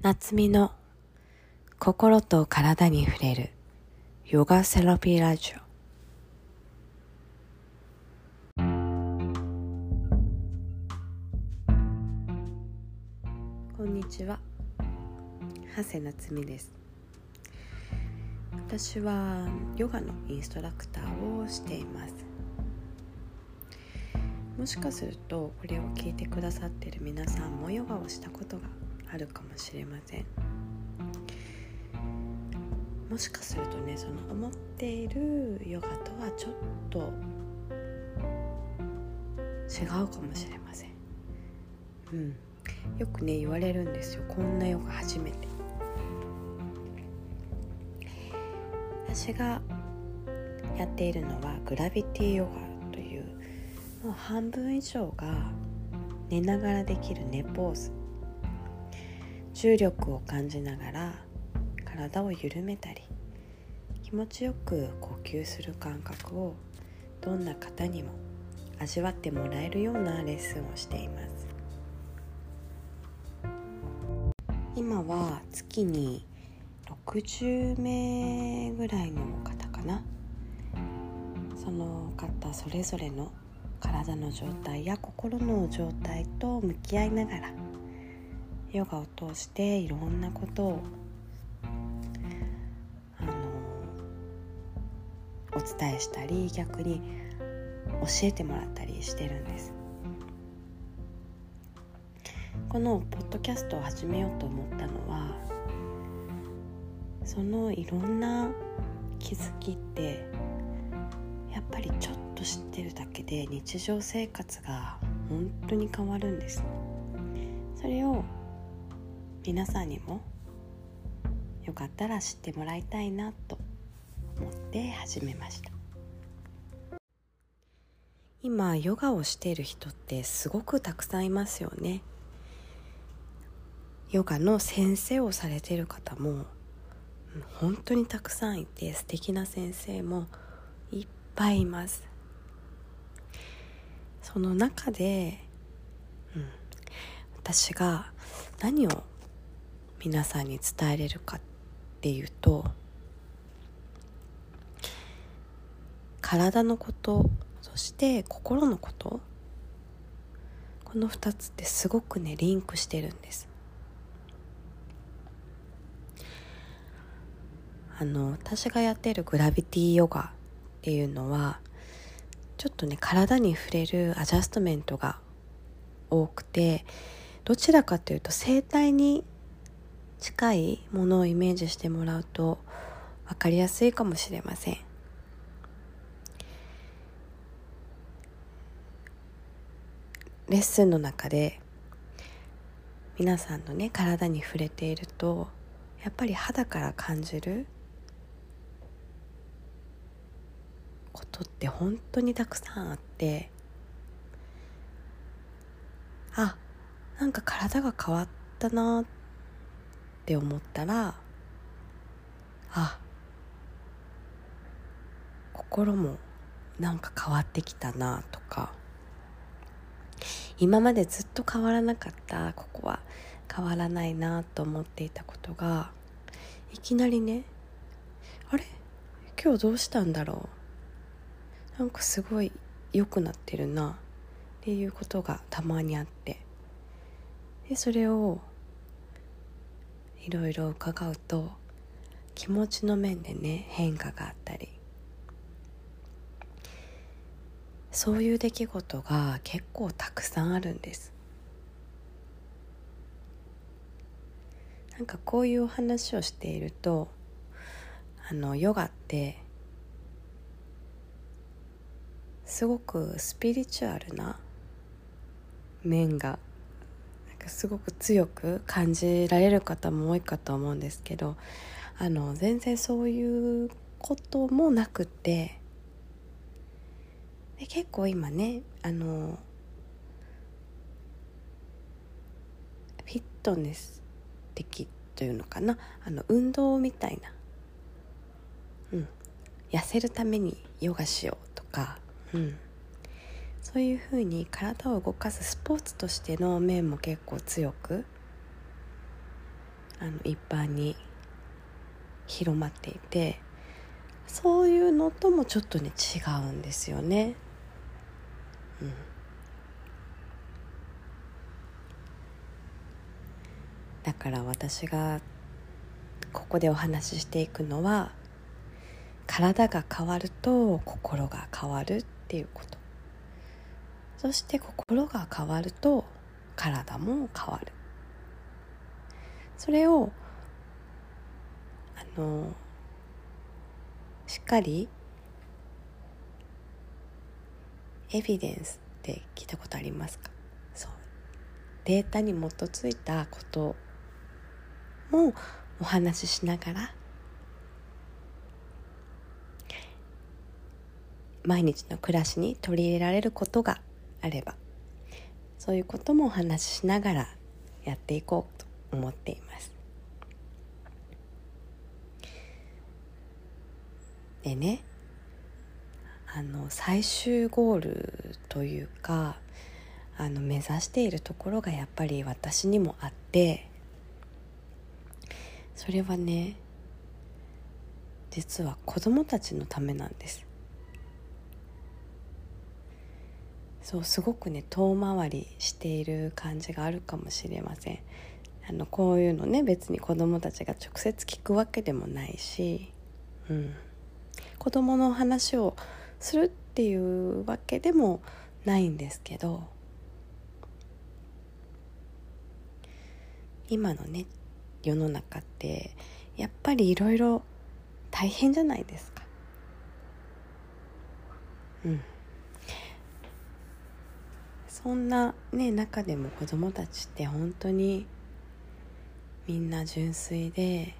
夏美の心と体に触れるヨガセラピーラジオ。こんにちは。長谷夏美です。私はヨガのインストラクターをしています。もしかするとこれを聞いてくださっている皆さんもヨガをしたことがあるかもしれません。もしかするとねその思っているヨガとはちょっと違うかもしれません。うん。よくね言われるんですよ。こんなヨガ初めて。私がやっているのはグラビティヨガというもう半分以上が寝ながらできる寝ポーズ重力を感じながら体を緩めたり気持ちよく呼吸する感覚をどんな方にも味わってもらえるようなレッスンをしています。今は月に60名ぐらいの方かな。その方それぞれの体の状態や心の状態と向き合いながらヨガを通していろんなことをあのお伝えしたり逆に教えてもらったりしてるんです。このポッドキャストを始めようと思ったのはそのいろんな気づきってやっぱりちょっと知ってるだけで日常生活が本当に変わるんです。それを皆さんにもよかったら知ってもらいたいなと思って始めました。今ヨガをしている人ってすごくたくさんいますよね。ヨガの先生をされている方も本当にたくさんいて素敵な先生もいっぱいいます。その中で、うん、私が何を皆さんに伝えれるかっていうと体のことそして心のことこの2つってすごくねリンクしてるんです。あの私がやってるグラビティヨガっていうのはちょっとね体に触れるアジャストメントが多くてどちらかというと整体に近いものをイメージしてもらうと分かりやすいかもしれません。レッスンの中で皆さんのね体に触れているとやっぱり肌から感じることって本当にたくさんあってあなんか体が変わったなってって思ったらあ心もなんか変わってきたなとか今までずっと変わらなかったここは変わらないなと思っていたことがいきなりねあれ？今日どうしたんだろう？なんかすごい良くなってるなっていうことがたまにあって。でそれをいろいろ伺うと気持ちの面でね変化があったり。そういう出来事が結構たくさんあるんです。なんかこういうお話をしているとあのヨガってすごくスピリチュアルな面がすごく強く感じられる方も多いかと思うんですけどあの全然そういうこともなくてで結構今ねあのフィットネス的というのかなあの運動みたいな、うん、痩せるためにヨガしようとか、うん、そういうふうに体を動かすスポーツとしての面も結構強くあの一般に広まっていてそういうのともちょっとね違うんですよね。うん、だから私がここでお話ししていくのは体が変わると心が変わるっていうことそして心が変わると体も変わる。それをあのしっかりエビデンスって聞いたことありますか？そう。データに基づいたこともお話ししながら毎日の暮らしに取り入れられることがあればそういうこともお話ししながらやっていこうと思っています。でねあの最終ゴールというかあの目指しているところがやっぱり私にもあってそれはね実は子供たちのためなんですそうすごくね遠回りしている感じがあるかもしれません。あのこういうのね別に子供たちが直接聞くわけでもないし、うん、子供の話をするっていうわけでもないんですけど今のね世の中ってやっぱりいろいろ大変じゃないですか。うん、そんなね中でも子供たちって本当にみんな純粋で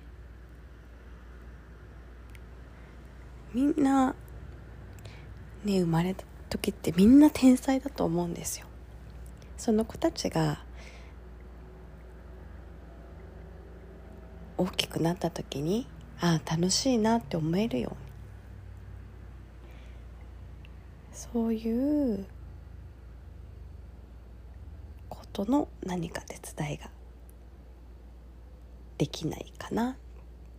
みんなね生まれた時ってみんな天才だと思うんですよ。その子たちが大きくなった時にああ楽しいなって思えるようにそういうことの何か手伝いができないかなっ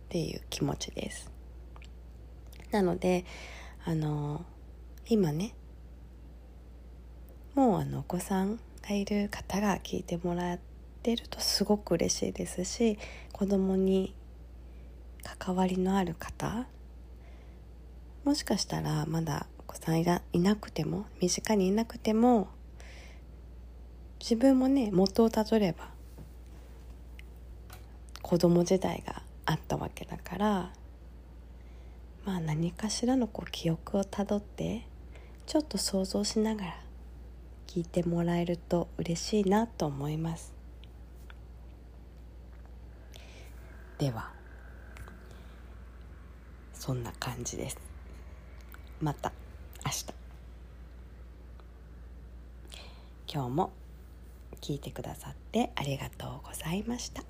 ていう気持ちです。なのであの今ねもうあのお子さんがいる方が聞いてもらってるとすごく嬉しいですし子供に関わりのある方もしかしたらまだお子さんいらいなくても身近にいなくても自分もね元をたどれば子供時代があったわけだからまあ何かしらのこう記憶をたどってちょっと想像しながら聞いてもらえると嬉しいなと思います。ではそんな感じです。また明日。今日も聞いてくださってありがとうございました。